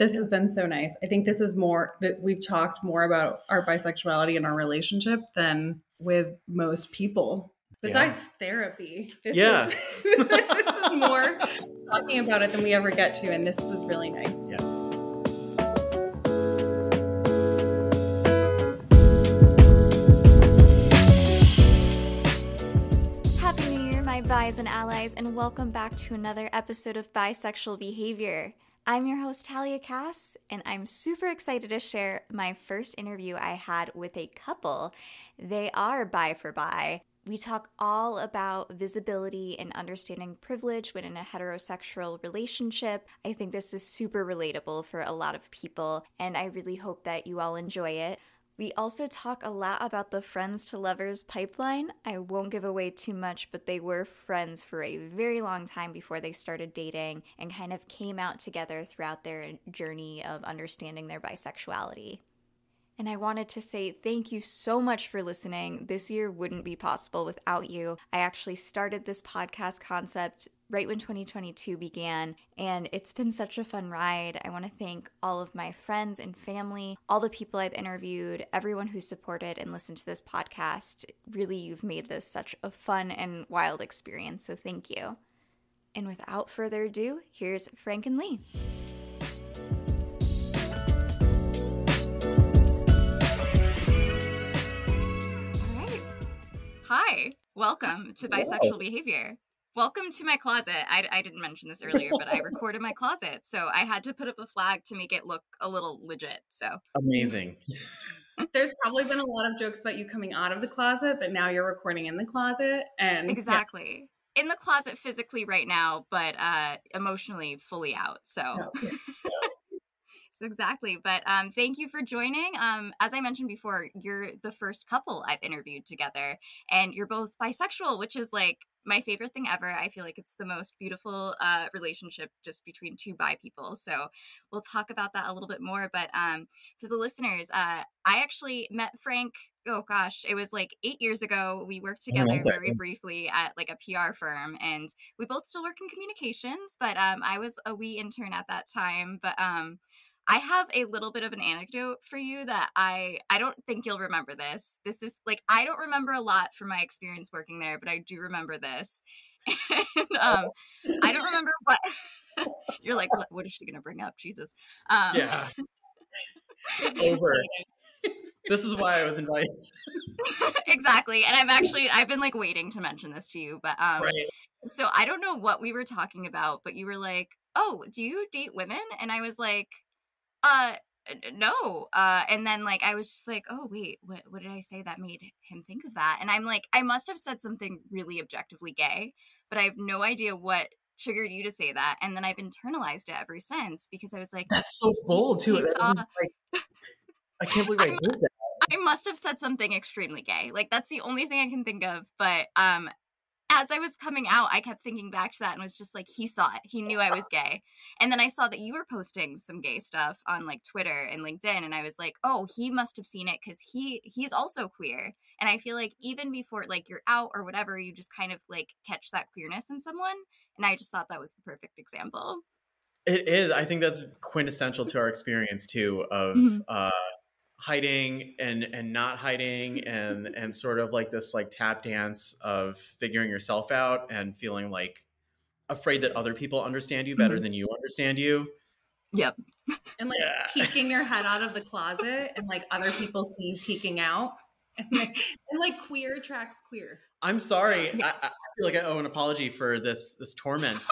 This has been so nice. I think this is more that we've talked more about our bisexuality and our relationship than with most people. Besides yeah. therapy, this yeah, is, this is more talking about it than we ever get to, and this was really nice. Yeah. Happy New Year, my bis and allies, and welcome back to another episode of Bisexual Behavior. I'm your host, Talia Cass, and I'm super excited to share my first interview I had with a couple. They are bi for bi. We talk all about visibility and understanding privilege when in a heterosexual relationship. I think this is super relatable for a lot of people, and I really hope that you all enjoy it. We also talk a lot about the friends to lovers pipeline. I won't give away too much, but they were friends for a very long time before they started dating and kind of came out together throughout their journey of understanding their bisexuality. And I wanted to say thank you so much for listening. This year wouldn't be possible without you. I actually started this podcast concept right when 2022 began, and it's been such a fun ride. I want to thank all of my friends and family, all the people I've interviewed, everyone who supported and listened to this podcast. Really, you've made this such a fun and wild experience, so thank you. And without further ado, here's Frank and Leigh. Hi, welcome to Bisexual Behavior. Welcome to my closet. I, I didn't mention this earlier, but I recorded my closet. So I had to put up a flag to make it look a little legit. So amazing. There's probably been a lot of jokes about you coming out of the closet, but now you're recording in the closet. And exactly. Yeah. In the closet physically right now, but uh emotionally fully out. So yeah. exactly. But um, thank you for joining. Um, as I mentioned before, you're the first couple I've interviewed together, and you're both bisexual, which is like my favorite thing ever. I feel like it's the most beautiful uh, relationship just between two bi people. So we'll talk about that a little bit more. But um, for the listeners, uh, I actually met Frank. Oh gosh, it was like eight years ago. We worked together very briefly at like a PR firm, and we both still work in communications. But um, I was a wee intern at that time. But um, I have a little bit of an anecdote for you that I I don't think you'll remember this. This is like I don't remember a lot from my experience working there, but I do remember this. And um, I don't remember what you're like. What, what is she going to bring up? Jesus. Um, yeah. Over. this is why I was invited. exactly, and I'm actually I've been like waiting to mention this to you, but um, right. so I don't know what we were talking about, but you were like, "Oh, do you date women?" And I was like uh no uh and then like i was just like oh wait what, what did i say that made him think of that and i'm like i must have said something really objectively gay but i have no idea what triggered you to say that and then i've internalized it ever since because i was like that's so bold too saw, like, i can't believe i did that I must have said something extremely gay. Like that's the only thing I can think of. But um as I was coming out, I kept thinking back to that and was just like, he saw it. He knew I was gay. And then I saw that you were posting some gay stuff on like Twitter and LinkedIn. And I was like, oh, he must have seen it because he he's also queer. And I feel like even before like you're out or whatever, you just kind of like catch that queerness in someone. And I just thought that was the perfect example. It is. I think that's quintessential to our experience too of mm-hmm. uh hiding and and not hiding and and sort of like this like tap dance of figuring yourself out and feeling like afraid that other people understand you better mm-hmm. than you understand you yep and like yeah. peeking your head out of the closet and like other people see you peeking out and like, and like queer attracts queer i'm sorry yes. I, I feel like i owe an apology for this this torment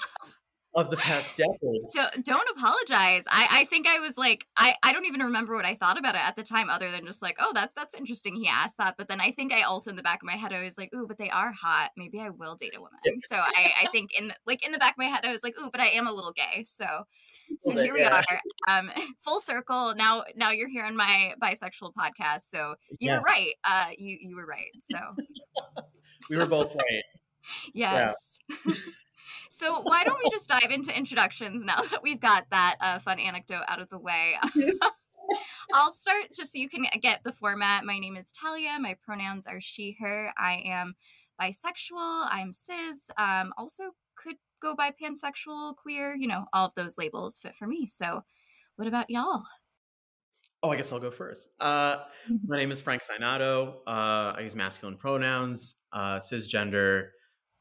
of the past decade. So don't apologize. I, I think I was like, I, I don't even remember what I thought about it at the time, other than just like, oh, that that's interesting. He asked that, but then I think I also in the back of my head I was like, ooh, but they are hot. Maybe I will date a woman. So I, I think in like in the back of my head I was like, ooh, but I am a little gay. So so here we are, um, full circle. Now now you're here on my bisexual podcast. So you yes. were right. Uh, you you were right. So we were both right. yes. Yeah. So why don't we just dive into introductions now that we've got that uh, fun anecdote out of the way? I'll start just so you can get the format. My name is Talia. My pronouns are she, her. I am bisexual. I'm cis. Um, also could go by pansexual, queer. You know, all of those labels fit for me. So what about y'all? Oh, I guess I'll go first. Uh, my name is Frank Sinato. Uh, I use masculine pronouns, uh, cisgender,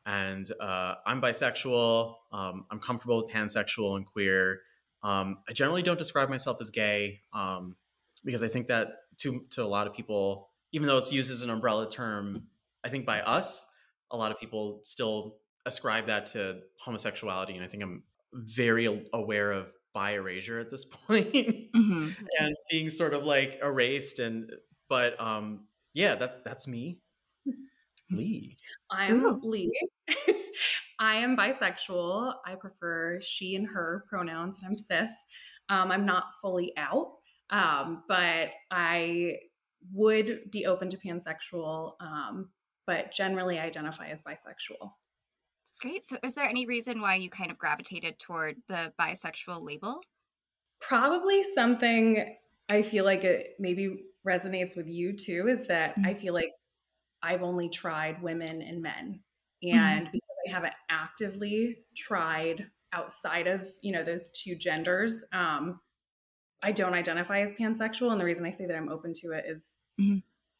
and uh, I'm bisexual. Um, I'm comfortable with pansexual and queer. Um, I generally don't describe myself as gay um, because I think that to to a lot of people, even though it's used as an umbrella term, I think by us, a lot of people still ascribe that to homosexuality, and I think I'm very aware of bi erasure at this point mm-hmm. and being sort of like erased and but um yeah that's that's me Leigh i'm Ooh. Leigh i am bisexual i prefer she and her pronouns and i'm cis um, i'm not fully out um, but i would be open to pansexual um, but generally identify as bisexual that's great. So, is there any reason why you kind of gravitated toward the bisexual label? Probably something I feel like it maybe resonates with you too is that mm-hmm. I feel like I've only tried women and men. Mm-hmm. And mm-hmm. because I haven't actively tried outside of, you know, those two genders, um, I don't identify as pansexual. And the reason I say that I'm open to it is mm-hmm.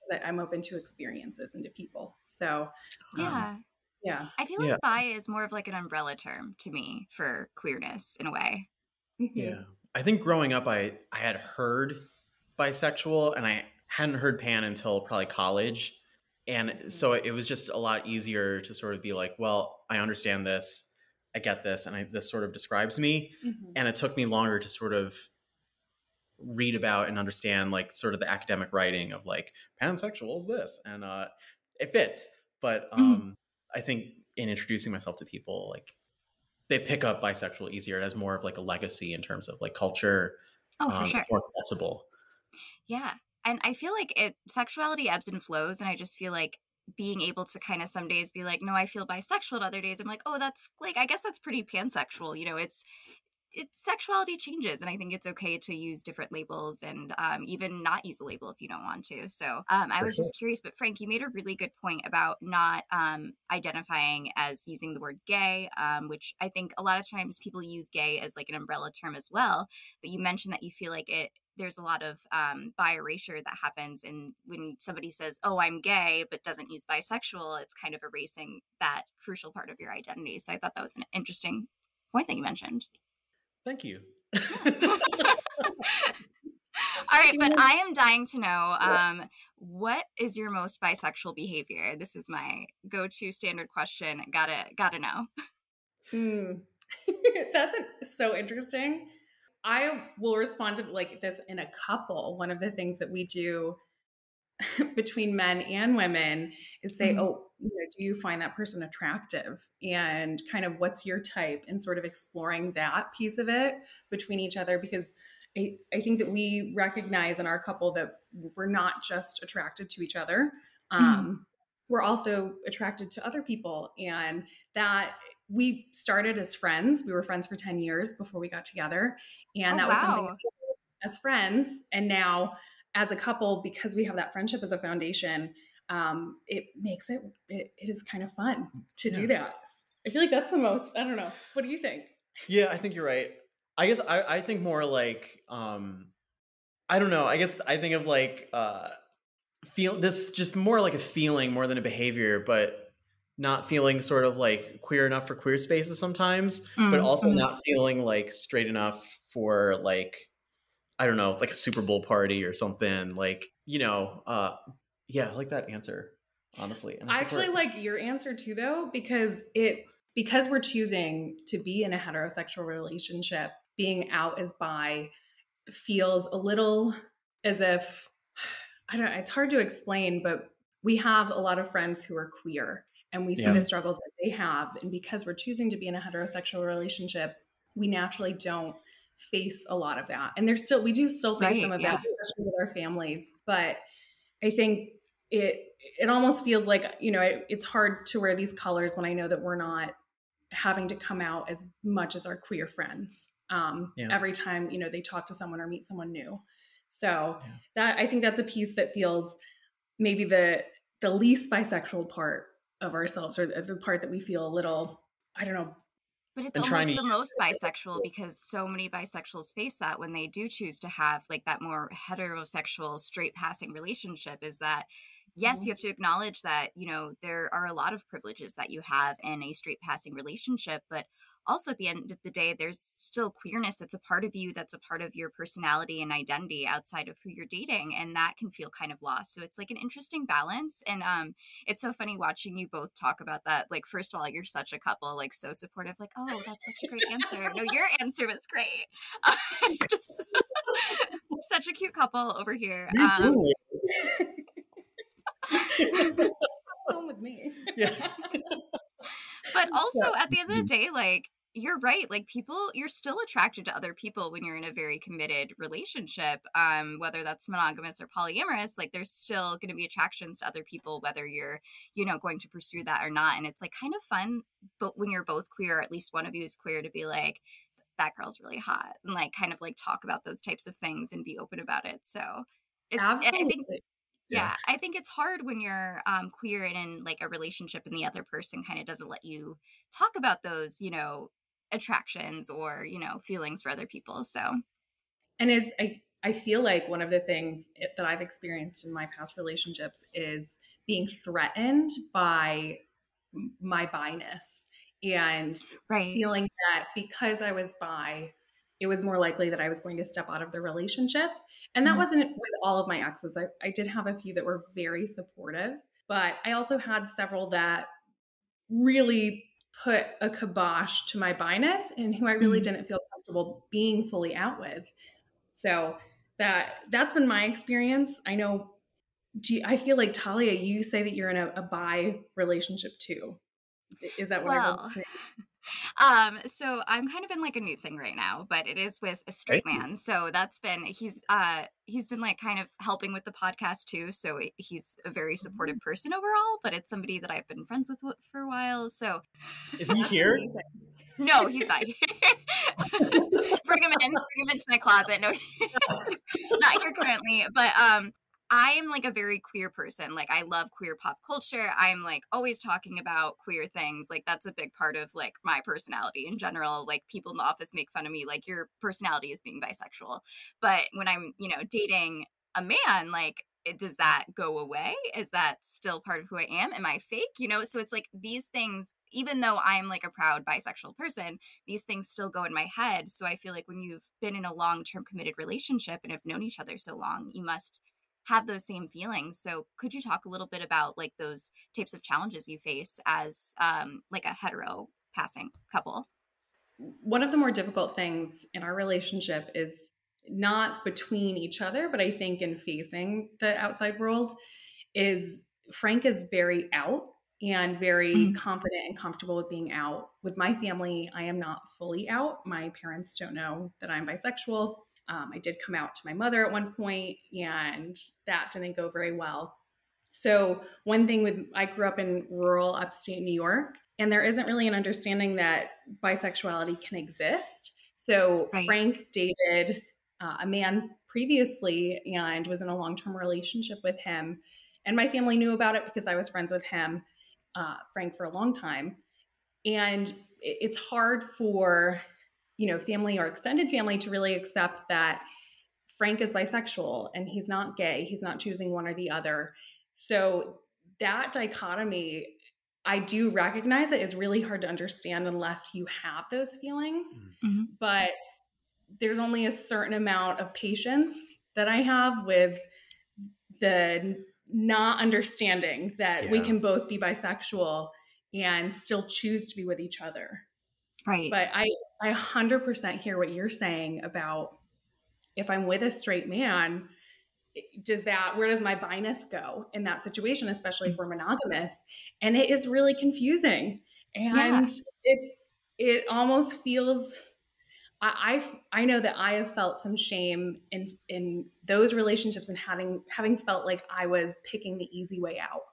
that I'm open to experiences and to people. So, yeah. Um, yeah. I feel like yeah. bi is more of like an umbrella term to me for queerness in a way. Mm-hmm. Yeah. I think growing up I I had heard bisexual and I hadn't heard pan until probably college. And mm-hmm. so it was just a lot easier to sort of be like, well, I understand this. I get this and I, this sort of describes me. Mm-hmm. And it took me longer to sort of read about and understand like sort of the academic writing of like pansexual is this and uh it fits but mm-hmm. um I think in introducing myself to people, like they pick up bisexual easier. It has more of like a legacy in terms of like culture. Oh, for um, sure. It's more accessible. Yeah. And I feel like it sexuality ebbs and flows. And I just feel like being able to kind of some days be like, no, I feel bisexual. And other days I'm like, oh, that's like, I guess that's pretty pansexual. You know, it's it, sexuality changes and i think it's okay to use different labels and um, even not use a label if you don't want to so um, i was sure. just curious but frank you made a really good point about not um, identifying as using the word gay um, which i think a lot of times people use gay as like an umbrella term as well but you mentioned that you feel like it there's a lot of um, bi erasure that happens and when somebody says oh i'm gay but doesn't use bisexual it's kind of erasing that crucial part of your identity so i thought that was an interesting point that you mentioned Thank you. All right, but I am dying to know um, what is your most bisexual behavior? This is my go-to standard question. Gotta gotta know. Hmm. That's a, so interesting. I will respond to like this in a couple. One of the things that we do between men and women is say, mm-hmm. oh, you know, do you find that person attractive? And kind of what's your type and sort of exploring that piece of it between each other because I, I think that we recognize in our couple that we're not just attracted to each other. Mm-hmm. Um. We're also attracted to other people. And that we started as friends. We were friends for 10 years before we got together. And oh, that was wow. something as friends. And now as a couple, because we have that friendship as a foundation, um, it makes it, it, it is kind of fun to yeah. do that. I feel like that's the most, I don't know. What do you think? Yeah, I think you're right. I guess I, I think more like, um, I don't know. I guess I think of like, uh, feel this just more like a feeling more than a behavior, but not feeling sort of like queer enough for queer spaces sometimes, mm-hmm. but also mm-hmm. not feeling like straight enough for like I don't know, like a Super Bowl party or something. Like, you know, uh yeah, I like that answer, honestly. I, I actually like your answer too though, because it because we're choosing to be in a heterosexual relationship, being out as bi feels a little as if I don't know, it's hard to explain, but we have a lot of friends who are queer and we see yeah. the struggles that they have. And because we're choosing to be in a heterosexual relationship, we naturally don't face a lot of that. And there's still, we do still face right, some of yeah. that, especially with our families. But I think it, it almost feels like, you know, it, it's hard to wear these colors when I know that we're not having to come out as much as our queer friends um, yeah. every time, you know, they talk to someone or meet someone new. So yeah. that, I think that's a piece that feels maybe the, the least bisexual part of ourselves or the part that we feel a little, I don't know, But it's almost the most bisexual because so many bisexuals face that when they do choose to have like that more heterosexual straight passing relationship is that yes, mm-hmm. you have to acknowledge that, you know, there are a lot of privileges that you have in a straight passing relationship, but also at the end of the day there's still queerness that's a part of you that's a part of your personality and identity outside of who you're dating and that can feel kind of lost. So it's like an interesting balance and um it's so funny watching you both talk about that like first of all you're such a couple like so supportive like oh that's such a great answer. No your answer was great. Just such a cute couple over here um, home with me? Yeah. But also at the end of the day like you're right like people you're still attracted to other people when you're in a very committed relationship um whether that's monogamous or polyamorous like there's still going to be attractions to other people whether you're you know going to pursue that or not and it's like kind of fun but when you're both queer at least one of you is queer to be like that girl's really hot and like kind of like talk about those types of things and be open about it so it's Absolutely. i think yeah. yeah. i think it's hard when you're um, queer and in like a relationship and the other person kind of doesn't let you talk about those you know attractions or you know feelings for other people so and is i i feel like one of the things that i've experienced in my past relationships is being threatened by my biness and right. feeling that because i was bi it was more likely that i was going to step out of the relationship and that mm-hmm. wasn't with all of my exes I, I did have a few that were very supportive but i also had several that really put a kibosh to my biness and who I really mm-hmm. didn't feel comfortable being fully out with. So that that's been my experience. I know you, I feel like Talia, you say that you're in a, a bi relationship too. Is that what well, I um, so I'm kind of in like a new thing right now, but it is with a straight man. So that's been he's uh he's been like kind of helping with the podcast too. So he's a very supportive mm-hmm. person overall, but it's somebody that I've been friends with for a while. So is he here? No, he's not. bring him in. Bring him into my closet. No, he's not here currently. But um, I am like a very queer person. Like I love queer pop culture. I'm like always talking about queer things. Like that's a big part of like my personality in general. Like people in the office make fun of me like your personality is being bisexual. But when I'm, you know, dating a man, like it, does that go away? Is that still part of who I am? Am I fake? You know, so it's like these things, even though I'm like a proud bisexual person, these things still go in my head. So I feel like when you've been in a long term committed relationship and have known each other so long, you must have those same feelings. So could you talk a little bit about like those types of challenges you face as um, like a hetero passing couple? One of the more difficult things in our relationship is not between each other, but I think in facing the outside world is Frank is very out and very mm-hmm. confident and comfortable with being out. With my family, I am not fully out. My parents don't know that I'm bisexual. Um, I did come out to my mother at one point, and that didn't go very well. So, one thing with I grew up in rural upstate New York, and there isn't really an understanding that bisexuality can exist. So, right. Frank dated uh, a man previously and was in a long term relationship with him. And my family knew about it because I was friends with him, uh, Frank, for a long time. And it's hard for you know, family or extended family to really accept that Frank is bisexual and he's not gay. He's not choosing one or the other. So that dichotomy, I do recognize it is really hard to understand unless you have those feelings. Mm-hmm. But there's only a certain amount of patience that I have with the not understanding that yeah. we can both be bisexual and still choose to be with each other. Right. But I I 100% hear what you're saying about if I'm with a straight man, does that where does my biness go in that situation especially if we're monogamous and it is really confusing and yeah. it it almost feels I, I I know that I have felt some shame in in those relationships and having having felt like I was picking the easy way out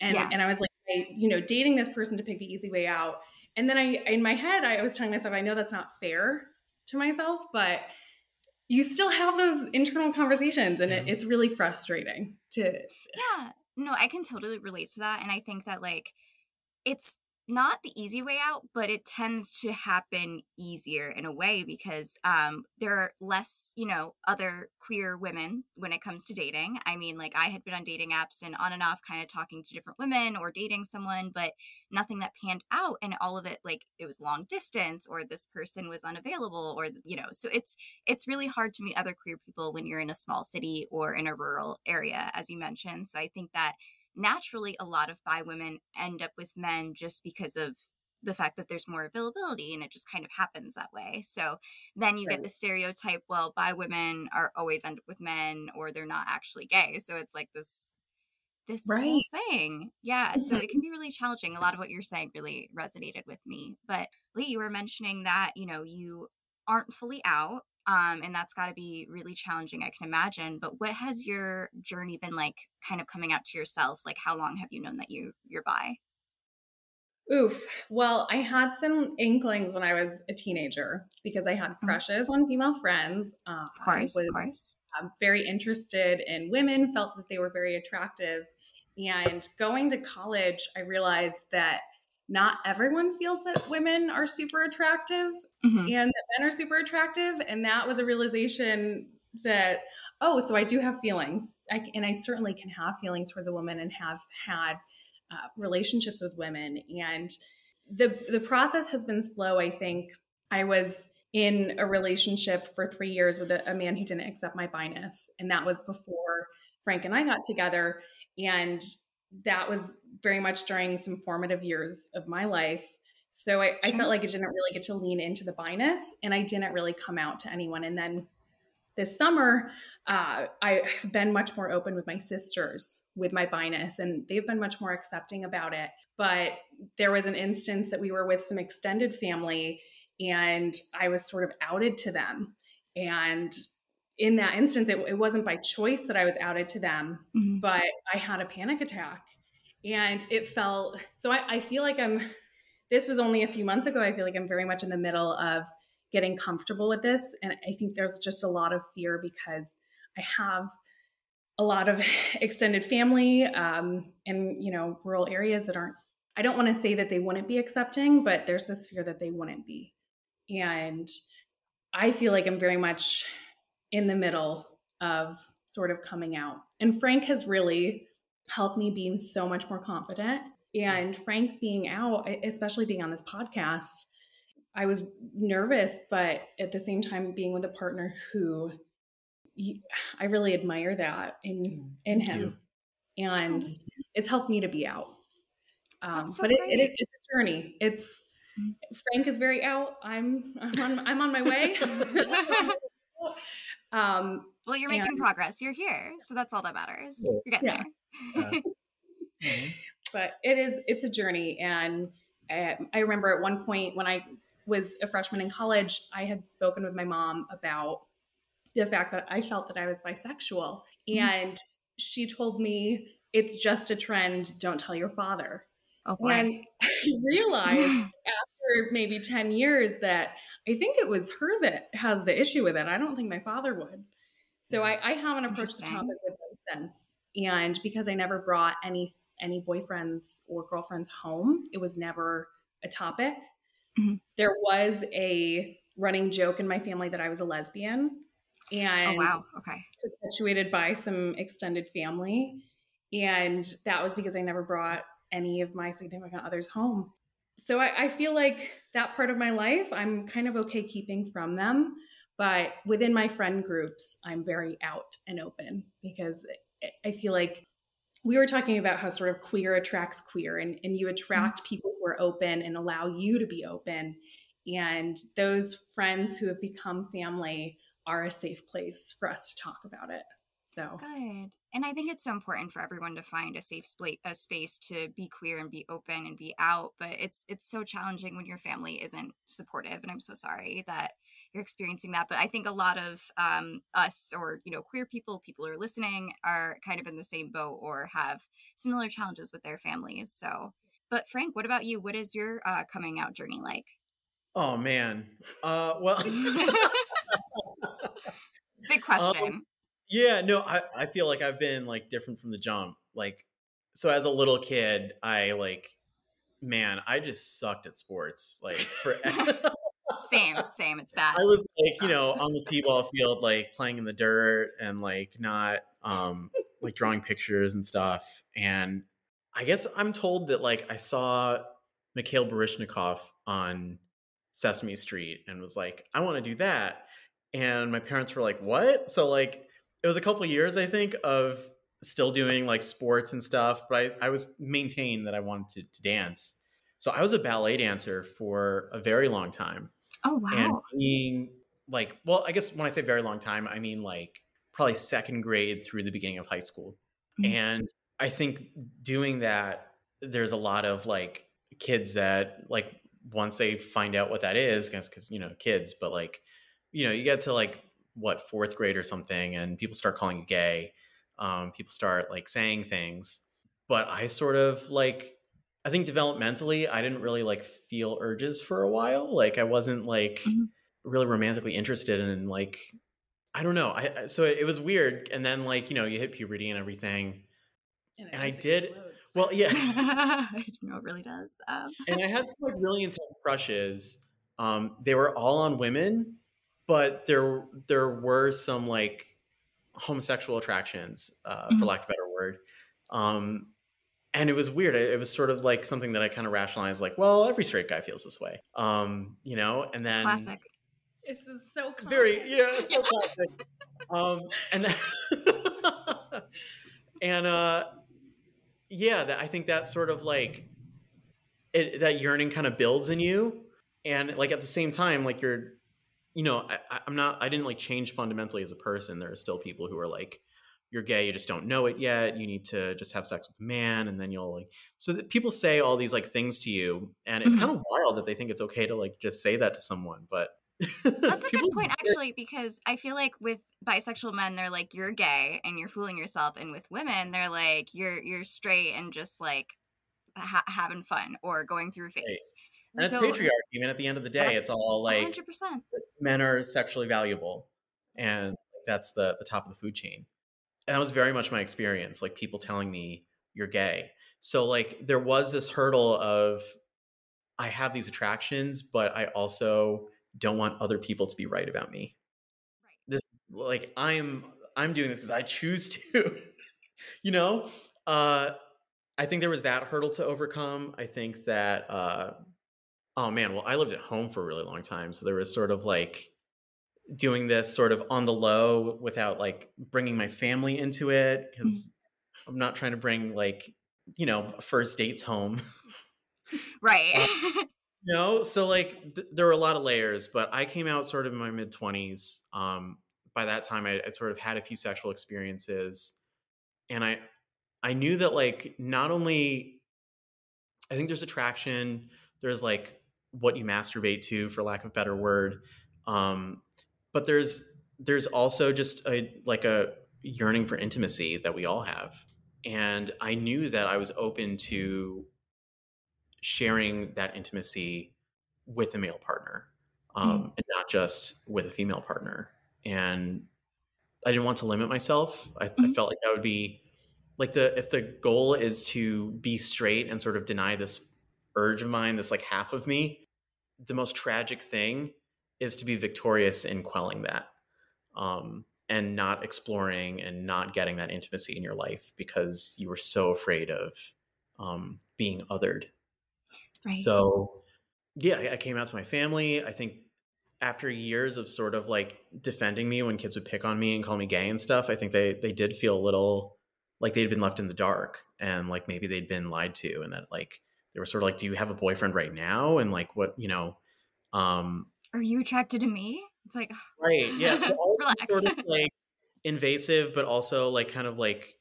and yeah. and I was like you know dating this person to pick the easy way out and then I, in my head, I was telling myself, I know that's not fair to myself, but you still have those internal conversations and it, it's really frustrating to. Yeah. No, I can totally relate to that. And I think that like, it's not the easy way out, but it tends to happen easier in a way because um, there are less, you know, other queer women when it comes to dating. I mean, like I had been on dating apps and on and off, kind of talking to different women or dating someone, but nothing that panned out. And all of it, like it was long distance or this person was unavailable or, you know, so it's, it's really hard to meet other queer people when you're in a small city or in a rural area, as you mentioned. So I think that naturally a lot of bi women end up with men just because of the fact that there's more availability and it just kind of happens that way. So then you right. get the stereotype, well, bi women are always end up with men or they're not actually gay. So it's like this this right. whole thing. Yeah. Mm-hmm. So it can be really challenging. A lot of what you're saying really resonated with me. But Leigh, you were mentioning that, you know, you aren't fully out um, and that's got to be really challenging i can imagine but what has your journey been like kind of coming out to yourself? Like how long have you known that you you're bi? Oof. Well i had some inklings when i was a teenager because i had mm-hmm. crushes on female friends. Uh, of course was, of course. um, very interested in women felt that they were very attractive and going to college i realized that not everyone feels that women are super attractive mm-hmm. and that men are super attractive. And that was a realization that, oh, so I do have feelings. I, and I certainly can have feelings for the woman and have had uh, relationships with women. And the, the process has been slow. I think I was in a relationship for three years with a, a man who didn't accept my biness. And that was before Frank and I got together. And that was very much during some formative years of my life. So I, I, felt like I didn't really get to lean into the biness and I didn't really come out to anyone. And then this summer, uh, I've been much more open with my sisters with my biness and they've been much more accepting about it. But there was an instance that we were with some extended family and I was sort of outed to them. And in that instance, it, it wasn't by choice that I was outed to them, mm-hmm. but I had a panic attack. And it felt so I, I feel like I'm, this was only a few months ago. I feel like I'm very much in the middle of getting comfortable with this. And I think there's just a lot of fear because I have a lot of extended family um, in, you know, rural areas that aren't, I don't want to say that they wouldn't be accepting, but there's this fear that they wouldn't be. And I feel like I'm very much in the middle of sort of coming out. And Frank has really helped me being so much more confident. And Frank being out, especially being on this podcast, I was nervous, but at the same time, being with a partner who I really admire that in mm, in him, you. and it's helped me to be out. Um, so but it, it, it's a journey. It's mm. Frank is very out. I'm I'm on I'm on my way. Um, well, you're making and, progress. You're here, so that's all that matters. You're getting yeah. there. mm-hmm. But it is it's a journey, and I, I remember at one point when I was a freshman in college, I had spoken with my mom about the fact that I felt that I was bisexual, mm-hmm. and she told me it's just a trend. Don't tell your father. Oh, boy. And I realized after maybe 10 years that I think it was her that has the issue with it. I don't think my father would. So I, I haven't approached the topic with no sense. And because I never brought any any boyfriends or girlfriends home, it was never a topic. Mm-hmm. There was a running joke in my family that I was a lesbian. Oh, and oh, wow. Okay. Perpetuated by some extended family. And that was because I never brought any of my significant others home so I, I feel like that part of my life, I'm kind of okay keeping from them. But within my friend groups, I'm very out and open because I feel like we were talking about how sort of queer attracts queer and, and you attract mm-hmm. people who are open and allow you to be open. And those friends who have become family are a safe place for us to talk about it. So good. And I think it's so important for everyone to find a safe a space to be queer and be open and be out. But it's it's so challenging when your family isn't supportive. And I'm so sorry that you're experiencing that. But I think a lot of um, us or you know queer people, people who are listening, are kind of in the same boat or have similar challenges with their families. So, but Frank, what about you? What is your uh, coming out journey like? Oh man. Uh, well. Big um, question. Um, yeah, no, I, I feel like I've been like different from the jump. Like, so as a little kid, I like man, I just sucked at sports. Like for same, same. It's bad. I was like, you know, on the t-ball field, like playing in the dirt and like not um like drawing pictures and stuff. And I guess I'm told that like I saw Mikhail Baryshnikov on Sesame Street and was like, I want to do that. And my parents were like, what? So like it was a couple years, I think, of still doing like sports and stuff, but I, I was maintained that I wanted to, to dance. So I was a ballet dancer for a very long time. Oh wow. And being like, well, I guess when I say very long time, I mean like probably second grade through the beginning of high school. Mm-hmm. And I think doing that, there's a lot of like kids that like once they find out what that is, because you know kids, but like you know you get to like what fourth grade or something, and people start calling you gay. Um, people start like saying things, but I sort of like I think developmentally, I didn't really like feel urges for a while. Like I wasn't like mm-hmm. really romantically interested in like I don't know. I so it, it, was weird. And then like you know you hit puberty and everything, and, and I did. Explodes. Well, yeah, no, it really does. Um. and I had some like really intense crushes. Um, they were all on women, but there there were some like homosexual attractions, uh, mm-hmm. for lack of a better word. Um, and it was weird. It, was sort of like something that I kind of rationalized, like, well, every straight guy feels this way, um, you know. And then classic. This is so common. very yeah, so classic. um, and then, and uh, yeah, that, I think that sort of like it, that yearning kind of builds in you, and like at the same time, like you're, you know, I, I'm not, I didn't like change fundamentally as a person. There are still people who are like you're gay you just don't know it yet you need to just have sex with a man and then you'll like so that people say all these like things to you and it's mm-hmm. kind of wild that they think it's okay to like just say that to someone but that's a good point actually because i feel like with bisexual men they're like you're gay and you're fooling yourself and with women they're like you're you're straight and just like ha- having fun or going through a phase right. and so, it's patriarchy I mean at the end of the day it's all like 100% men are sexually valuable and that's the the top of the food chain and that was very much my experience like people telling me you're gay. So like there was this hurdle of i have these attractions but i also don't want other people to be right about me. Right. this like i'm i'm doing this because i choose to you know? Uh i think there was that hurdle to overcome. I think that uh oh man well i lived at home for a really long time so there was sort of like doing this sort of on the low without like bringing my family into it because mm-hmm. I'm not trying to bring like you know first dates home. right. uh, you know, so like th- there were a lot of layers, but I came out sort of in my mid twenties. Um, by that time, I, I'd sort of had a few sexual experiences, and I I knew that like not only I think there's attraction, there's like what you masturbate to, for lack of a better word. Um, but there's there's also just a like a yearning for intimacy that we all have and i knew that i was open to sharing that intimacy with a male partner um, mm. and not just with a female partner and i didn't want to limit myself I, mm. I felt like that would be like the if the goal is to be straight and sort of deny this urge of mine this like half of me the most tragic thing is to be victorious in quelling that um, and not exploring and not getting that intimacy in your life because you were so afraid of um, being othered. Right. So, yeah, I came out to my family. I think after years of sort of like defending me when kids would pick on me and call me gay and stuff, I think they they did feel a little like they'd been left in the dark and like maybe they'd been lied to and that like they were sort of like, "Do you have a boyfriend right now?" And like, what you know, um, are you attracted to me? It's like right, yeah, relax. sort of like invasive, but also like kind of like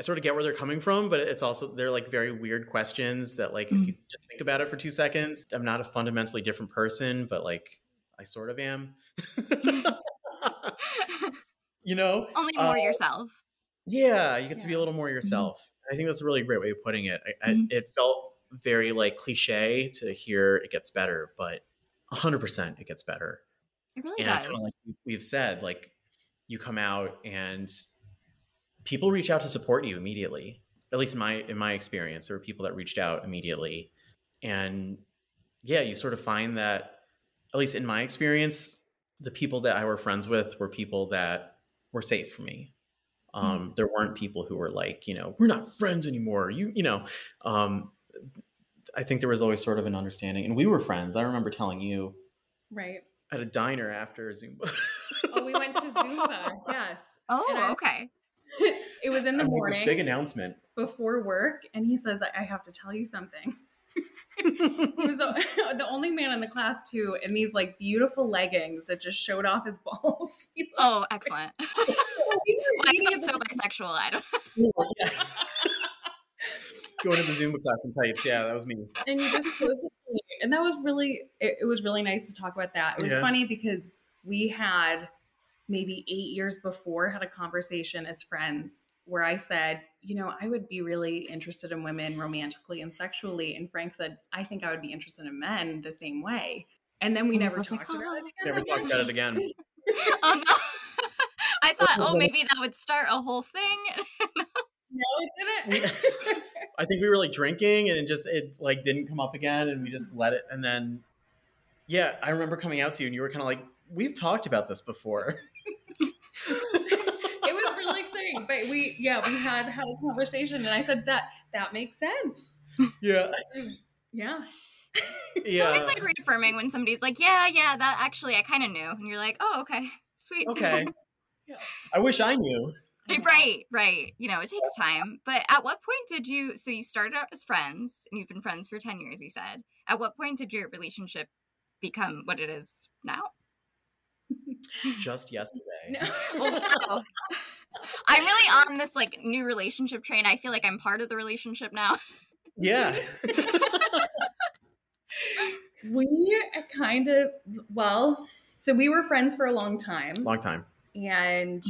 I sort of get where they're coming from, but it's also they're like very weird questions that like mm-hmm. if you just think about it for two seconds, I'm not a fundamentally different person, but like I sort of am. you know, only more uh, yourself. Yeah, you get yeah. to be a little more mm-hmm. yourself. Mm-hmm. I think that's a really great way of putting it. I, mm-hmm. I, it felt very like cliche to hear it gets better, but 100% it gets better. It really and does. Like we've said, like you come out and people reach out to support you immediately. at least in my in my experience, there were people that reached out immediately, and yeah, you sort of find that, at least in my experience, the people that I were friends with were people that were safe for me. Um, mm. There weren't people who were like, you know, we're not friends anymore. You, you know, um, I think there was always sort of an understanding, and we were friends. I remember telling you, right, at a diner after Zumba. oh, we went to Zumba. Yes. Oh, okay. it was in the morning. big announcement before work, and he says, "I have to tell you something." he was the, the, only man in the class too, in these like beautiful leggings that just showed off his balls. oh, excellent! well, that's so bisexual. I don't. Going to the Zumba class in tights. Yeah, that was me. And you just and that was really it, it, was really nice to talk about that. It was yeah. funny because we had maybe eight years before had a conversation as friends where I said, you know, I would be really interested in women romantically and sexually. And Frank said, I think I would be interested in men the same way. And then we and never talked like, oh. about it again. Never talked about it again. oh, no. I thought, oh, maybe that would start a whole thing. no, it didn't. I think we were like drinking and it just, it like didn't come up again and we just let it. And then, yeah, I remember coming out to you and you were kind of like, we've talked about this before. It was really exciting. But we yeah we had had a conversation and i said that that makes sense yeah yeah So it's always like reaffirming when somebody's like yeah yeah that actually i kind of knew and you're like oh okay sweet okay yeah. i wish i knew right right you know it takes time but at what point did you so you started out as friends and you've been friends for 10 years you said at what point did your relationship become what it is now just yesterday no. oh, I'm really on this like new relationship train. I feel like I'm part of the relationship now. Yeah. we kind of well, so we were friends for a long time. Long time. And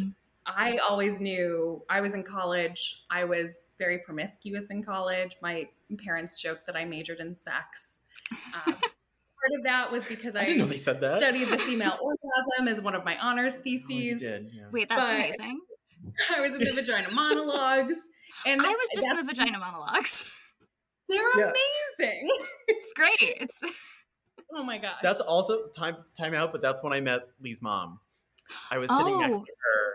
I always knew I was in college. I was very promiscuous in college. My parents joked that I majored in sex. Um, part of that was because I, I studied the female orgasm as one of my honors theses. Oh, did, yeah. Wait, that's but amazing. I was in the vagina monologues. And I was just in the vagina monologues. They're yeah. amazing. It's great. It's oh my gosh. That's also time time out, but that's when I met Leigh's mom. I was sitting oh, next to her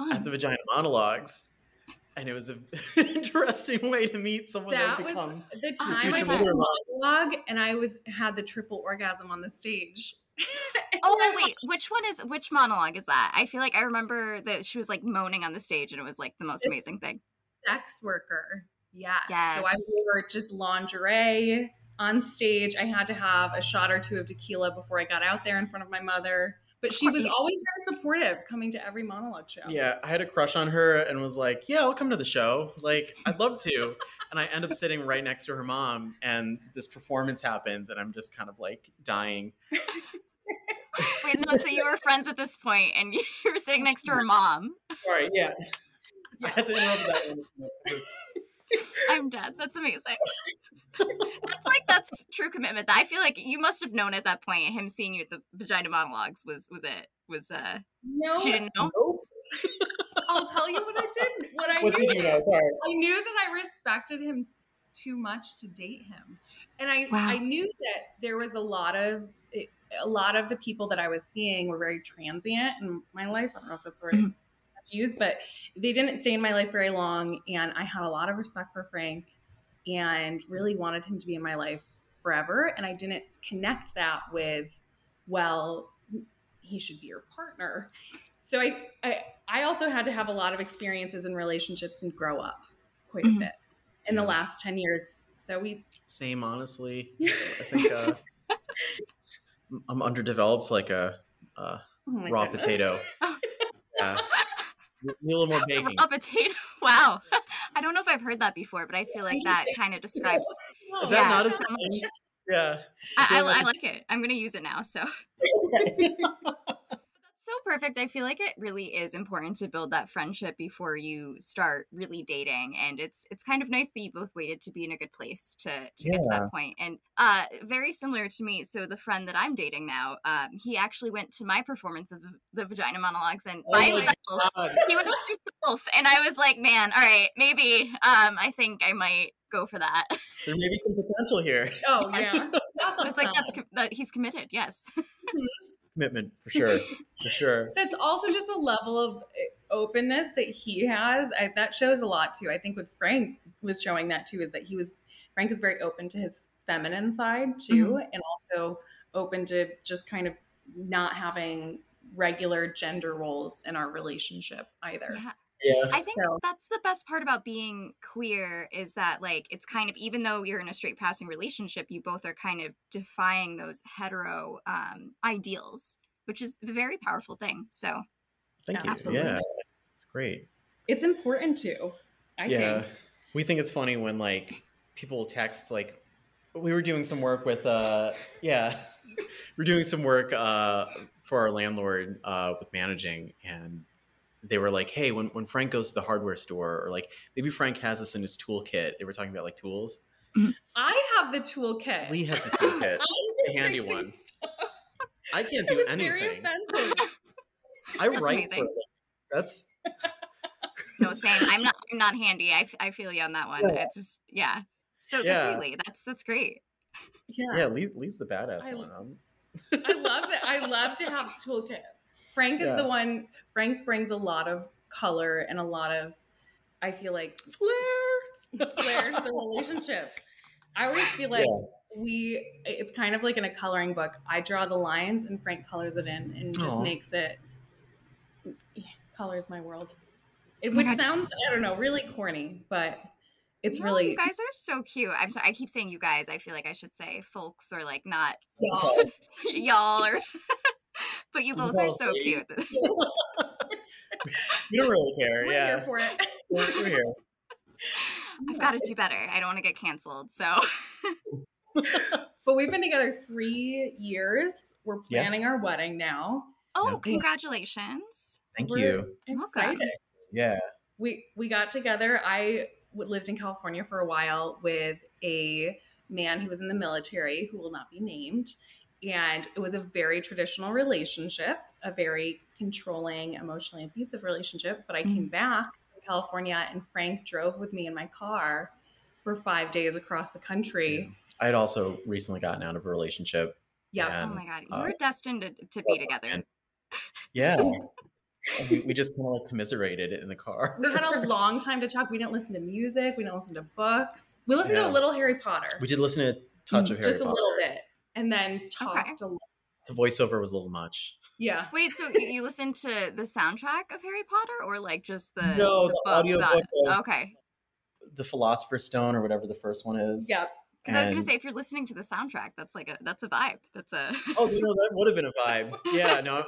fun. at the vagina monologues. And it was an interesting way to meet someone that, that become was the time I saw monologue and I was had the triple orgasm on the stage. oh wait, which one is which monologue is that? I feel like I remember that she was like moaning on the stage and it was like the most amazing thing. Sex worker. Yes. yes. So I wore just lingerie on stage. I had to have a shot or two of tequila before I got out there in front of my mother. But she was always very supportive coming to every monologue show. Yeah, I had a crush on her and was like, yeah, I'll come to the show. Like, I'd love to. and I end up sitting right next to her mom, and this performance happens, and I'm just kind of like dying. Wait, no, so you were friends at this point and you were sitting next to her mom. Right, yeah. yeah. I had to interrupt that one. I'm dead. That's amazing. that's like that's true commitment. I feel like you must have known at that point. Him seeing you at the vagina monologues was was it was uh no she didn't know. Nope. I'll tell you what I did. What I what knew. Did you know? Sorry. I knew that I respected him too much to date him, and I wow. I knew that there was a lot of a lot of the people that I was seeing were very transient in my life. I don't know if that's the right but they didn't stay in my life very long. And I had a lot of respect for Frank and really wanted him to be in my life forever. And I didn't connect that with, well, he should be your partner. So I, I, I also had to have a lot of experiences in relationships and grow up quite mm-hmm. a bit in the last 10 years. So we same honestly. I think uh, I'm underdeveloped like a, a oh raw goodness. potato. yeah. Need a little more baking. A potato. Wow. I don't know if I've heard that before, but I feel like that kind of describes. Is that yeah, not a so much. Yeah. I, I, I, like it. I'm going to use it now. So. That's so perfect. I feel like it really is important to build that friendship before you start really dating, and it's it's kind of nice that you both waited to be in a good place to to yeah. get to that point. And uh, very similar to me. So the friend that I'm dating now, um, he actually went to my performance of the vagina monologues, and oh by himself, God. he went by himself, and I was like, man, all right, maybe um, I think I might go for that. There may be some potential here. Oh yes. yeah, it's like that's that he's committed. Yes. Mm-hmm commitment for sure for sure. That's also just a level of eh, openness that he has. I, that shows a lot too. I think with frank was showing that too is that he was frank is very open to his feminine side too mm-hmm. and also open to just kind of not having regular gender roles in our relationship either. Yeah yeah. I think so. that's the best part about being queer is that like it's kind of even though you're in a straight passing relationship, you both are kind of defying those hetero um, ideals, which is a very powerful thing. So thank you. Absolutely. Yeah. It's great. It's important too. I yeah. Think. We think it's funny when like people text like we were doing some work with uh yeah. we're doing some work uh for our landlord uh with managing and they were like, hey, when, when Frank goes to the hardware store, or like maybe Frank has this in his toolkit. They were talking about like tools. Mm-hmm. I have the toolkit. Leigh has the toolkit. it's a handy one. Stuff. I can't do anything. I That's write amazing. for That's no same. I'm not. I'm not handy. I, I feel you on that one. Yeah. It's just yeah. So yeah. Leigh. That's that's great. Yeah, yeah. Leigh, Leigh's the badass I, one. Um. I love it. I love to have toolkit. Frank is yeah. the one. Frank brings a lot of color and a lot of, I feel like flair, flair to the relationship. I always feel like yeah. we. It's kind of like in a coloring book. I draw the lines and Frank colors it in and just Aww. makes it. Colors my world. It, which sounds I don't know really corny, but it's no, really you guys are so cute. I'm sorry, I keep saying you guys. I feel like I should say folks or like not y'all or but you both are so cute. we don't really care. We're yeah. here for it. We're, we're here. I've got to do better. I don't want to get canceled. So, but we've been together three years. We're planning yeah. our wedding now. Oh, okay. congratulations! Thank we're you. Excited. Yeah. We we got together. I lived in California for a while with a man who was in the military who will not be named and it was a very traditional relationship, a very controlling, emotionally abusive relationship. But I mm-hmm. came back to California and Frank drove with me in my car for five days across the country. I had also recently gotten out of a relationship. Yeah. oh my God. You uh, were destined to, to be together. And, yeah. we, we, just kind of like commiserated in the car. we had a long time to talk. We didn't listen to music. We didn't listen to books. We listened yeah. to a little Harry Potter. We did listen to a touch of Harry just Potter. Just a little bit and then talked okay. a lot. The voiceover was a little much. Yeah. Wait, so you listened to the soundtrack of Harry Potter or like just the No, the, the audio book. okay. The Philosopher's Stone or whatever the first one is. Yep. Because I was gonna say, if you're listening to the soundtrack, that's like a that's a vibe. That's a oh, you know, that would have been a vibe. Yeah, no, I'm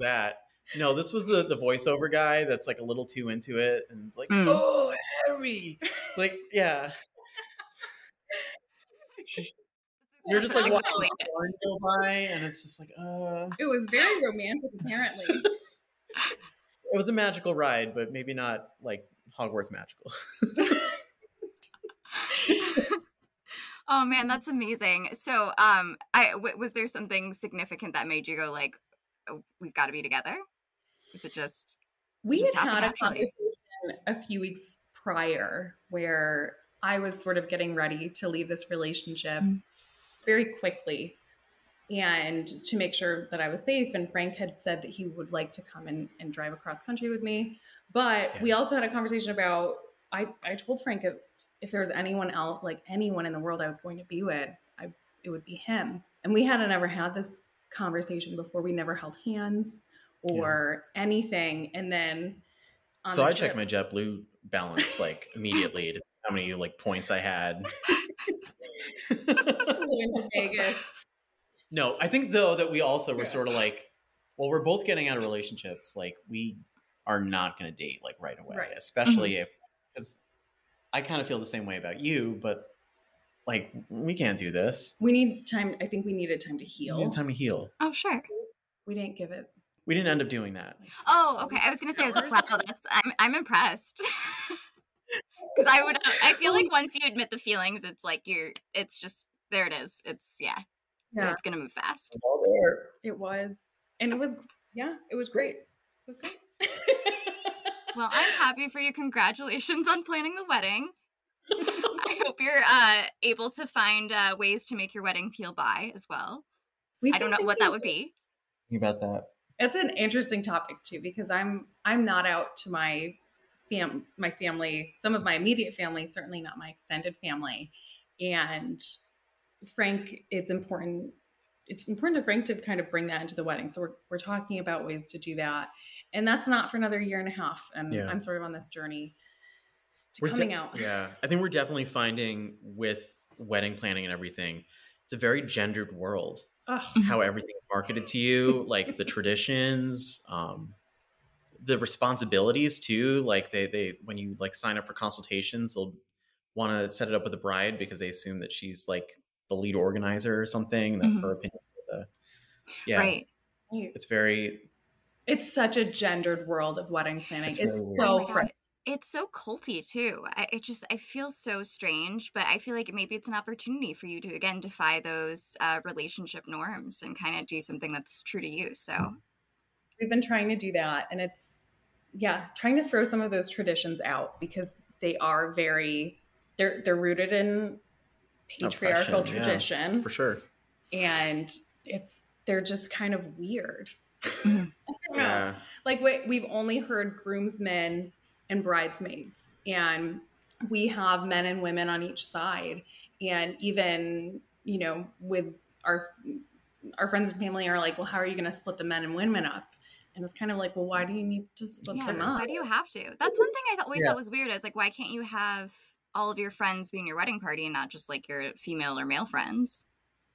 that. No, this was the the voiceover guy that's like a little too into it, and it's like, mm. oh, Harry, like, yeah. You're just like watching the go by, and it's just like, uh. It was very romantic, apparently. it was a magical ride, but maybe not like Hogwarts magical. oh man, that's amazing. So, um, I w- was there something significant that made you go like, oh, "We've got to be together"? Is it just we just had had a conversation a few weeks prior where I was sort of getting ready to leave this relationship. Mm-hmm very quickly and to make sure that I was safe. And Frank had said that he would like to come and, and drive across country with me. But yeah. we also had a conversation about I, I told Frank if, if there was anyone else, like anyone in the world I was going to be with, I it would be him. And we hadn't ever had this conversation before. We never held hands or yeah. anything. And then so I trip, checked my JetBlue balance like immediately to see how many like points I had. to Vegas. No, I think though that we also were yeah. sort of like, well, we're both getting out of relationships. Like we are not going to date like right away, right. especially mm-hmm. if because I kind of feel the same way about you, but like we can't do this. We need time. I think we needed time to heal. We need time to heal. Oh, sure. We didn't give it we didn't end up doing that. Oh, okay. I was gonna say, I was like, wow, that's I'm I'm impressed. Because I would, I feel like once you admit the feelings, it's like you're, it's just there. It is. It's yeah, yeah. It's gonna move fast. It's all there. It was, and it was, yeah, it was great. It was great. well, I'm happy for you. Congratulations on planning the wedding. I hope you're uh, able to find uh, ways to make your wedding feel bi as well. We I don't know what that would be. Think about that. It's an interesting topic too because I'm I'm not out to my fam my family, some of my immediate family, certainly not my extended family, and Frank, it's important. It's important to Frank to kind of bring that into the wedding. So we're we're talking about ways to do that, and that's not for another year and a half. And yeah. I'm sort of on this journey to we're coming de- out. Yeah, I think we're definitely finding with wedding planning and everything, it's a very gendered world. Ugh. How everything's marketed to you, like the traditions, um, the responsibilities too. Like they they when you like sign up for consultations, they'll want to set it up with the bride because they assume that she's like the lead organizer or something. That mm-hmm. her opinion. The, yeah, right. It's very. It's such a gendered world of wedding planning. It's, it's so oh frustrating it's so culty too. I, it just I feel so strange, but I feel like maybe it's an opportunity for you to again defy those uh, relationship norms and kind of do something that's true to you. So we've been trying to do that, and it's yeah, trying to throw some of those traditions out because they are very they're they're rooted in patriarchal Oppression, tradition yeah, for sure, and it's they're just kind of weird. Mm-hmm. yeah. Like we, we've only heard groomsmen and bridesmaids. And we have men and women on each side. And even, you know, with our our friends and family are like, well, how are you going to split the men and women up? And it's kind of like, well, why do you need to split yeah, them up? Why do you have to? That's one thing I always yeah. thought was weird. I was like, why can't you have all of your friends be in your wedding party and not just like your female or male friends?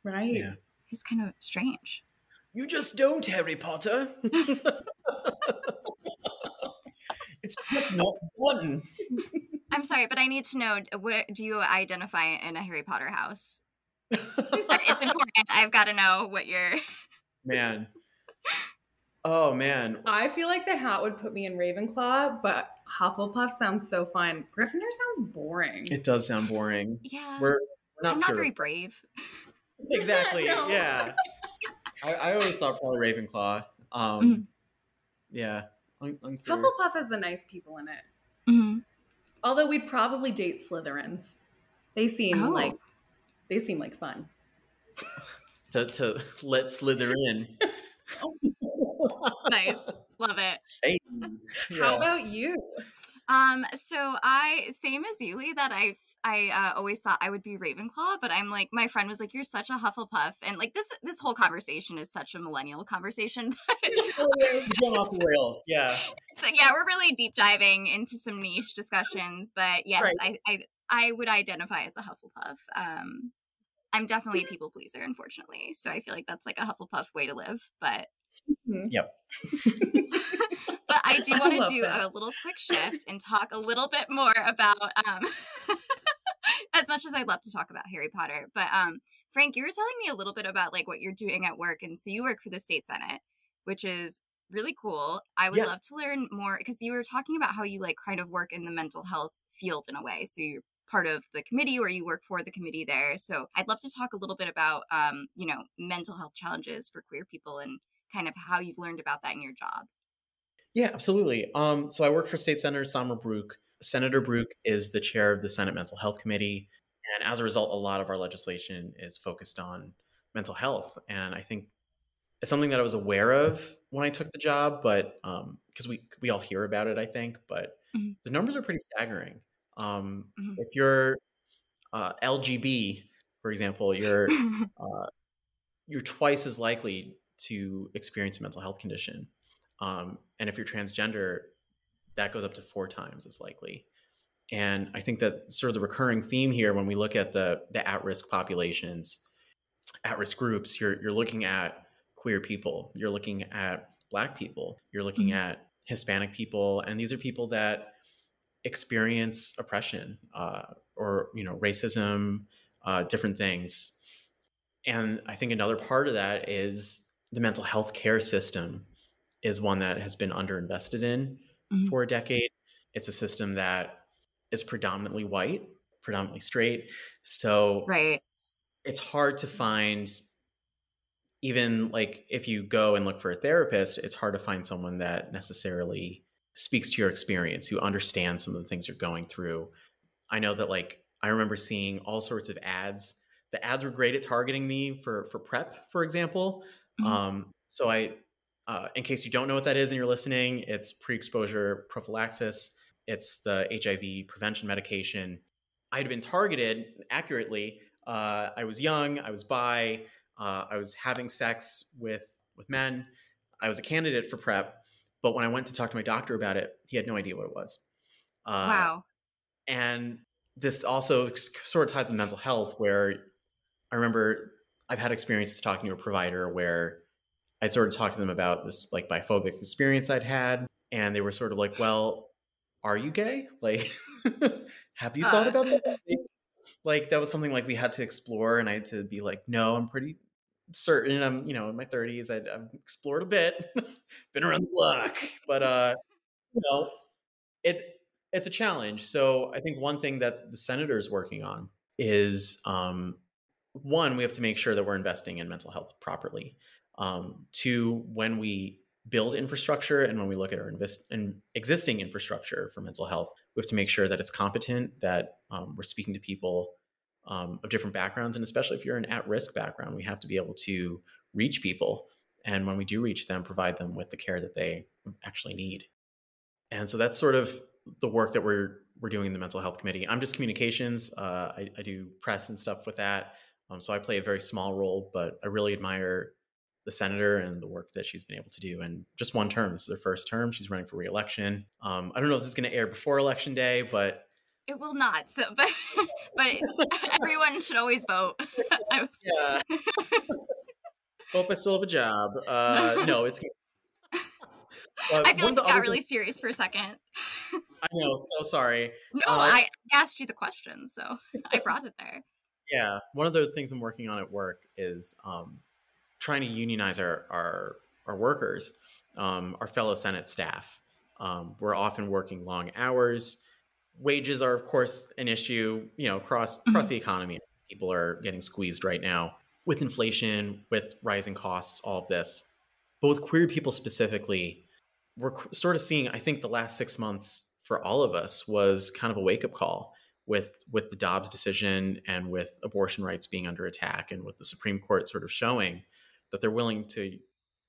Right. Yeah. It's kind of strange. You just don't, Harry Potter. It's just not one. I'm sorry, but I need to know what do you identify in a Harry Potter house? it's important. I've got to know what you're. Man. Oh man. I feel like the hat would put me in Ravenclaw, but Hufflepuff sounds so fun. Gryffindor sounds boring. It does sound boring. Yeah. We're, we're not, I'm not very brave. Exactly. no. Yeah. I, I, always thought probably Ravenclaw. Um, mm-hmm. Yeah. Hufflepuff has the nice people in it. Mm-hmm. Although we'd probably date Slytherins. They seem oh. like they seem like fun. to to let Slither in. Nice. Love it. Hey. Yeah. How about you? Um, so I same as Yuli that I've I uh, always thought I would be Ravenclaw, but I'm like my friend was like you're such a Hufflepuff, and like this this whole conversation is such a millennial conversation. But off the rails, yeah. So yeah, we're really deep diving into some niche discussions, but yes, right. I, I I would identify as a Hufflepuff. Um, I'm definitely a people pleaser, unfortunately, so I feel like that's like a Hufflepuff way to live, but. Mm-hmm. Yep. but I do want to do that. a little quick shift and talk a little bit more about, um, as much as I'd love to talk about Harry Potter. But um, Frank, you were telling me a little bit about like what you're doing at work, and so you work for the state senate, which is really cool. I would yes. love to learn more because you were talking about how you like kind of work in the mental health field in a way. So you're part of the committee or you work for the committee there. So I'd love to talk a little bit about, um, you know, mental health challenges for queer people and kind of how you've learned about that in your job. Yeah, absolutely. Um, so I work for State Senator Samra Brouk. Senator Brouk is the chair of the Senate Mental Health Committee. And as a result, a lot of our legislation is focused on mental health. And I think it's something that I was aware of when I took the job, but because um, we, we all hear about it, I think, but mm-hmm. the numbers are pretty staggering. Um, mm-hmm. If you're uh, LGB, for example, you're uh, you're twice as likely to experience a mental health condition. Um, and if you're transgender, that goes up to four times as likely. And I think that sort of the recurring theme here when we look at the, the at risk populations, at risk groups, you're, you're looking at queer people, you're looking at Black people, you're looking mm-hmm. at Hispanic people. And these are people that experience oppression uh, or, you know, racism, uh, different things. And I think another part of that is the mental health care system is one that has been underinvested in mm-hmm. for a decade. It's a system that is predominantly white, predominantly straight. So right. it's hard to find even like if you go and look for a therapist, it's hard to find someone that necessarily speaks to your experience, who understands some of the things you're going through. I know that like I remember seeing all sorts of ads. The ads were great at targeting me for for PrEP, for example. Mm-hmm. Um, so I, uh, in case you don't know what that is and you're listening, it's pre-exposure prophylaxis. It's the HIV prevention medication. I had been targeted accurately. Uh, I was young. I was bi. Uh, I was having sex with with men. I was a candidate for PrEP, but when I went to talk to my doctor about it, he had no idea what it was. Uh, wow. And this also sort of ties with mental health, where I remember I've had experiences talking to a provider where I'd sort of talked to them about this like biphobic experience I'd had, and they were sort of like, "Well, are you gay? Like, have you thought uh. about that?" Like that was something like we had to explore, and I had to be like, "No, I'm pretty certain. I'm, you know, in my 30s. i have explored a bit, been around the block, but uh, you know, it it's a challenge. So I think one thing that the senator is working on is um, one, we have to make sure that we're investing in mental health properly. Um, two, when we build infrastructure and when we look at our invest in existing infrastructure for mental health, we have to make sure that it's competent, that um, we're speaking to people um, of different backgrounds, and especially if you're an at-risk background, we have to be able to reach people, and when we do reach them, provide them with the care that they actually need. And so that's sort of the work that we're we're doing in the mental health committee. I'm just communications. Uh, I, I, do press and stuff with that, um, so I play a very small role, but I really admire the senator and the work that she's been able to do. And just one term. This is her first term. She's running for reelection. Um, I don't know if this is going to air before election day, but it will not. So, but but everyone should always vote. was... yeah. Hope I still have a job. Uh, no, it's. Uh, I feel like you got really things... serious for a second. I know. So sorry. No, uh, I asked you the question, so I brought it there. Yeah, one of the things I'm working on at work is um, trying to unionize our our, our workers, um, our fellow Senate staff. Um, we're often working long hours wages are of course an issue you know across mm-hmm. across the economy people are getting squeezed right now with inflation with rising costs all of this but with queer people specifically we're sort of seeing i think the last six months for all of us was kind of a wake-up call with with the dobbs decision and with abortion rights being under attack and with the supreme court sort of showing that they're willing to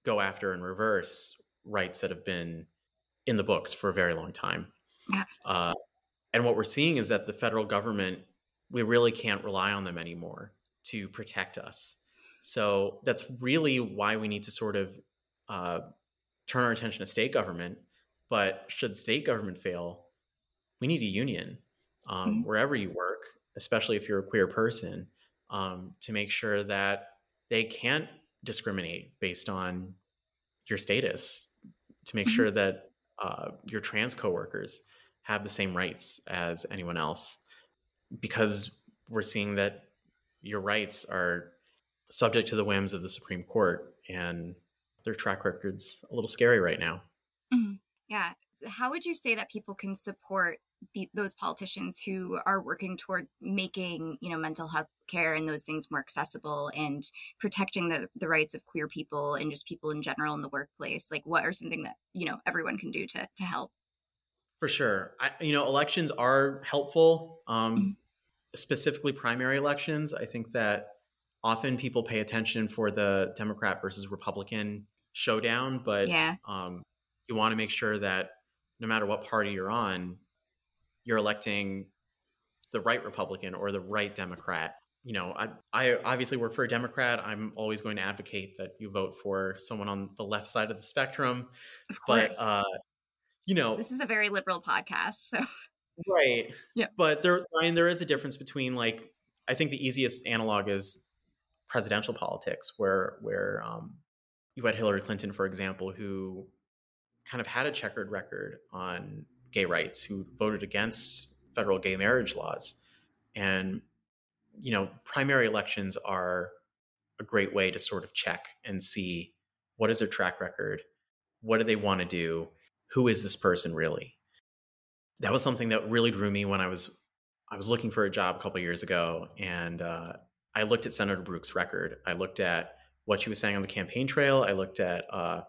go after and reverse rights that have been in the books for a very long time yeah. uh, and what we're seeing is that the federal government, we really can't rely on them anymore to protect us. So that's really why we need to sort of uh, turn our attention to state government. But should state government fail, we need a union um, mm-hmm. wherever you work, especially if you're a queer person, um, to make sure that they can't discriminate based on your status, to make mm-hmm. sure that uh, your trans coworkers have the same rights as anyone else because we're seeing that your rights are subject to the whims of the Supreme Court and their track record's a little scary right now. Mm-hmm. Yeah. How would you say that people can support the, those politicians who are working toward making, you know, mental health care and those things more accessible and protecting the, the rights of queer people and just people in general in the workplace? Like what are something that, you know, everyone can do to, to help? For sure. I, you know, elections are helpful, um, mm-hmm. specifically primary elections. I think that often people pay attention for the Democrat versus Republican showdown, but yeah. um, you want to make sure that no matter what party you're on, you're electing the right Republican or the right Democrat. You know, I, I obviously work for a Democrat. I'm always going to advocate that you vote for someone on the left side of the spectrum. Of course. But, uh, you know, this is a very liberal podcast, so right. Yeah, but there, I mean, there is a difference between like I think the easiest analog is presidential politics, where where um, you had Hillary Clinton, for example, who kind of had a checkered record on gay rights, who voted against federal gay marriage laws, and you know, primary elections are a great way to sort of check and see what is their track record what do they want to do? Who is this person really? That was something that really drew me when I was I was looking for a job a couple years ago, and uh, I looked at Senator Brouk's record. I looked at what she was saying on the campaign trail. I looked at uh,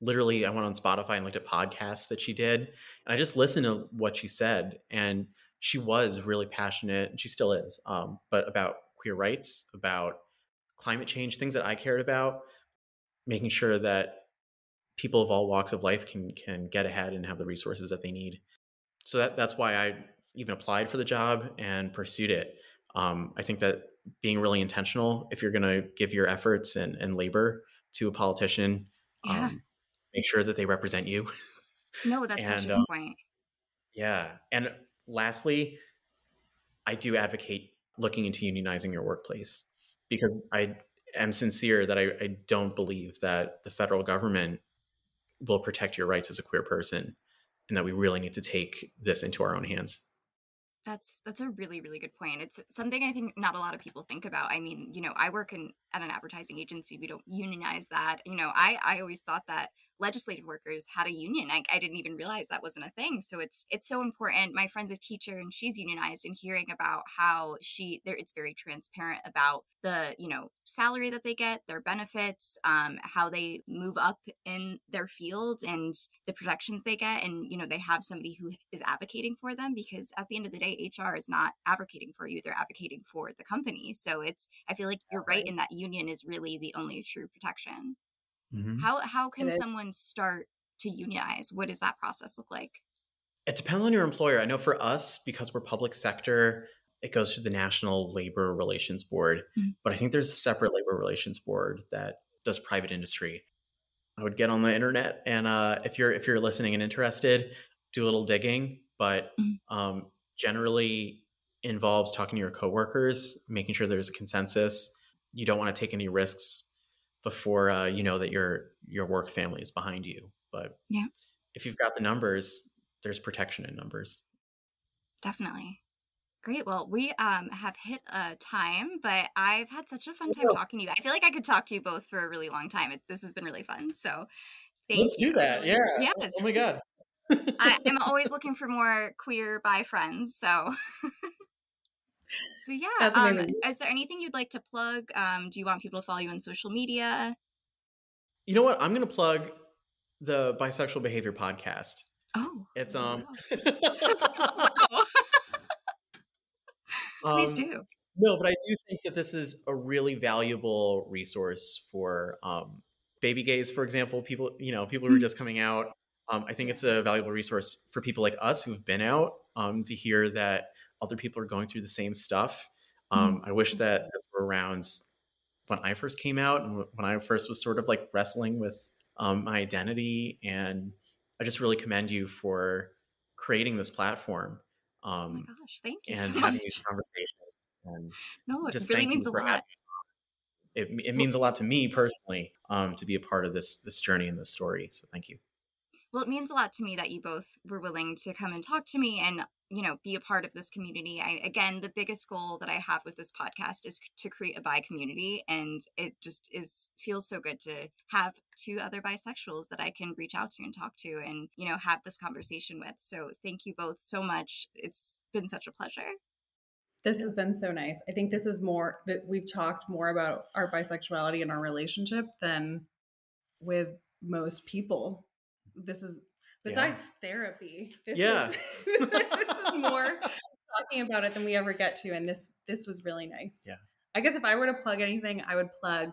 literally, I went on Spotify and looked at podcasts that she did, and I just listened to what she said. And she was really passionate, and she still is, um, but about queer rights, about climate change, things that I cared about, making sure that people of all walks of life can can get ahead and have the resources that they need. So that that's why I even applied for the job and pursued it. Um, I think that being really intentional, if you're going to give your efforts and, and labor to a politician, yeah. um, make sure that they represent you. No, that's and, such a good um, point. Yeah. And lastly, I do advocate looking into unionizing your workplace because I am sincere that I, I don't believe that the federal government will protect your rights as a queer person and that we really need to take this into our own hands. That's that's a really really good point. It's something I think not a lot of people think about. I mean, you know, I work in at an advertising agency. We don't unionize that. You know, I I always thought that legislative workers had a union. I, I didn't even realize that wasn't a thing. So it's it's so important. My friend's a teacher and she's unionized, and hearing about how she there, it's very transparent about the you know salary that they get, their benefits, um, how they move up in their field, and the protections they get, and you know they have somebody who is advocating for them because at the end of the day, HR is not advocating for you; they're advocating for the company. So it's I feel like you're right in that union is really the only true protection. Mm-hmm. How how can someone start to unionize? What does that process look like? It depends on your employer. I know for us, because we're public sector, it goes to the National Labor Relations Board. Mm-hmm. But I think there's a separate labor relations board that does private industry. I would get on the internet and uh, if you're if you're listening and interested, do a little digging. But mm-hmm. um, generally involves talking to your coworkers, making sure there's a consensus. You don't want to take any risks before uh, you know that your your work family is behind you. But yeah, if you've got the numbers, there's protection in numbers. Definitely. Great. Well, we um, have hit a time, but I've had such a fun time talking to you. I feel like I could talk to you both for a really long time. It, this has been really fun. So, thank Let's you. do that. Yeah. Yes. Oh my god. I, am always looking for more queer bi friends. So. So yeah, um, is there anything you'd like to plug? Um, do you want people to follow you on social media? You know what? I'm going to plug the Bisexual Behavior podcast. Oh, it's um. Please um, do. No, but I do think that this is a really valuable resource for um, baby gays, for example. People, you know, people who are mm. just coming out. Um, I think it's a valuable resource for people like us who've been out um, to hear that other people are going through the same stuff. Um, mm-hmm. I wish that this were around when I first came out and when I first was sort of like wrestling with um, my identity. And I just really commend you for creating this platform. Um, oh my gosh, thank you and so having much. these conversations. And no, it just really means a lot. It, it means a lot to me personally um, to be a part of this this journey and this story. So thank you. Well, it means a lot to me that you both were willing to come and talk to me and you know be a part of this community. I again the biggest goal that i have with this podcast is to create a bi community and it just is feels so good to have two other bisexuals that i can reach out to and talk to and you know have this conversation with. So thank you both so much. It's been such a pleasure. This has been so nice. I think this is more that we've talked more about our bisexuality and our relationship than with most people this is besides yeah. therapy this yeah. is, this is more talking about it than we ever get to and this this was really nice. Yeah. I guess if i were to plug anything i would plug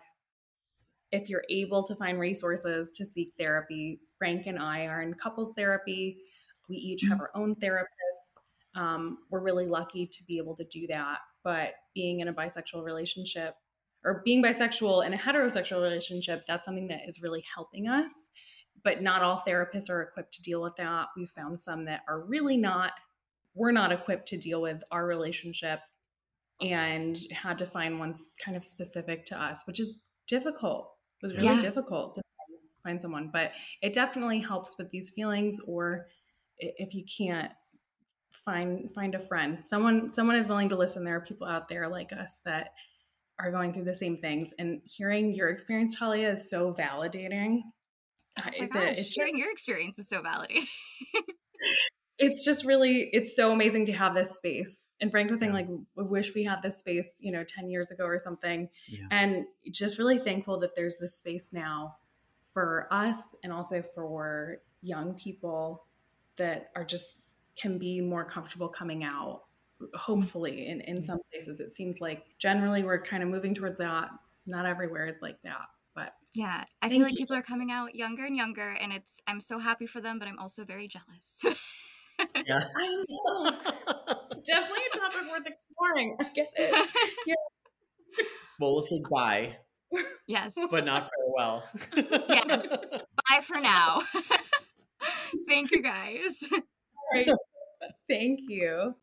if you're able to find resources to seek therapy frank and i are in couples therapy. We each have our own therapists. Um, we're really lucky to be able to do that but being in a bisexual relationship or being bisexual in a heterosexual relationship that's something that is really helping us but not all therapists are equipped to deal with that. We found some that are really not, we're not equipped to deal with our relationship and had to find ones kind of specific to us, which is difficult. It was really yeah. difficult to find someone, but it definitely helps with these feelings or if you can't find find a friend someone someone is willing to listen there are people out there like us that are going through the same things and hearing your experience talia is so validating Oh my gosh, sharing your experience is so validating. it's just really it's so amazing to have this space and frank was saying yeah. like we wish we had this space you know 10 years ago or something yeah. and just really thankful that there's this space now for us and also for young people that are just can be more comfortable coming out hopefully in, in some places it seems like generally we're kind of moving towards that not everywhere is like that but yeah i feel like you. people are coming out younger and younger and it's i'm so happy for them but i'm also very jealous. Yeah. I know. Definitely a topic worth exploring i get it. Yeah. well we'll say bye. Yes. But not farewell. Yes. Bye for now. Thank you guys. Right. thank you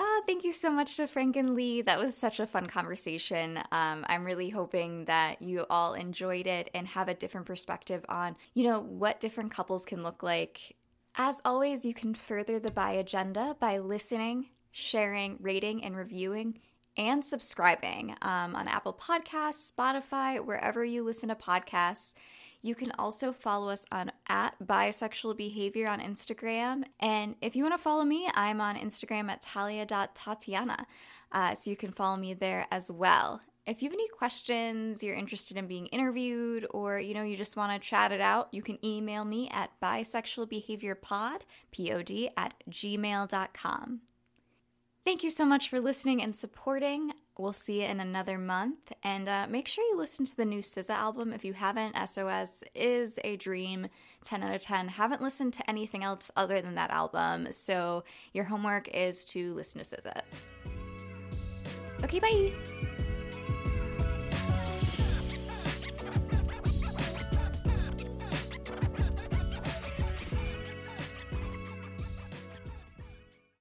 Ah, thank you so much to Frank and Leigh. That was such a fun conversation. Um, I'm really hoping that you all enjoyed it and have a different perspective on, you know, what different couples can look like. As always, you can further the Bi agenda by listening, sharing, rating, and reviewing, and subscribing um, on Apple Podcasts, Spotify, wherever you listen to podcasts. You can also follow us on at bisexual behavior on Instagram. And if you want to follow me, I'm on Instagram at talia.tatiana. Uh, so you can follow me there as well. If you have any questions, you're interested in being interviewed, or you know you just want to chat it out, you can email me at bisexualbehaviorpod, P-O-D, at gmail.com. Thank you so much for listening and supporting. We'll see you in another month. And uh, make sure you listen to the new SZA album if you haven't. SOS is a dream, 10 out of 10. Haven't listened to anything else other than that album. So your homework is to listen to SZA. Okay, bye.